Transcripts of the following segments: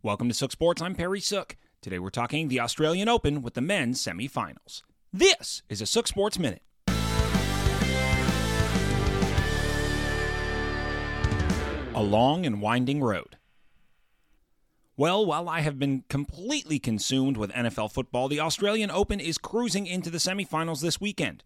Welcome to Sook Sports. I'm Perry Sook. Today we're talking the Australian Open with the men's semifinals. This is a Sook Sports Minute. A long and winding road. Well, while I have been completely consumed with NFL football, the Australian Open is cruising into the semifinals this weekend.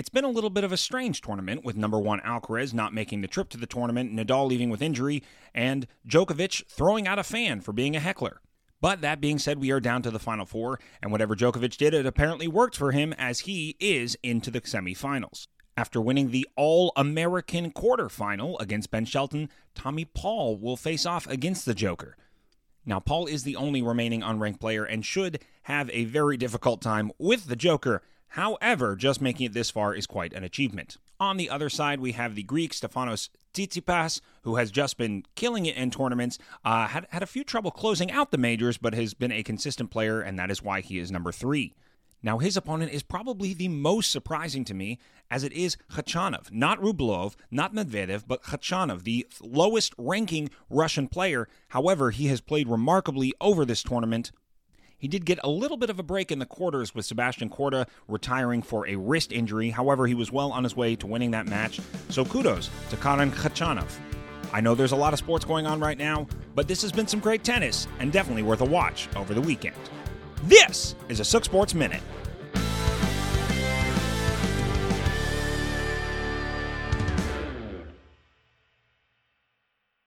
It's been a little bit of a strange tournament, with number one Alcaraz not making the trip to the tournament, Nadal leaving with injury, and Djokovic throwing out a fan for being a heckler. But that being said, we are down to the final four, and whatever Djokovic did, it apparently worked for him as he is into the semifinals. After winning the All American quarterfinal against Ben Shelton, Tommy Paul will face off against the Joker. Now, Paul is the only remaining unranked player and should have a very difficult time with the Joker. However, just making it this far is quite an achievement. On the other side, we have the Greek Stefanos Tsitsipas, who has just been killing it in tournaments. Uh, had had a few trouble closing out the majors, but has been a consistent player, and that is why he is number three. Now, his opponent is probably the most surprising to me, as it is Khachanov. Not Rublev, not Medvedev, but Khachanov, the lowest ranking Russian player. However, he has played remarkably over this tournament. He did get a little bit of a break in the quarters with Sebastian Korda retiring for a wrist injury. However, he was well on his way to winning that match. So kudos to Karen Khachanov. I know there's a lot of sports going on right now, but this has been some great tennis and definitely worth a watch over the weekend. This is a Sook Sports Minute.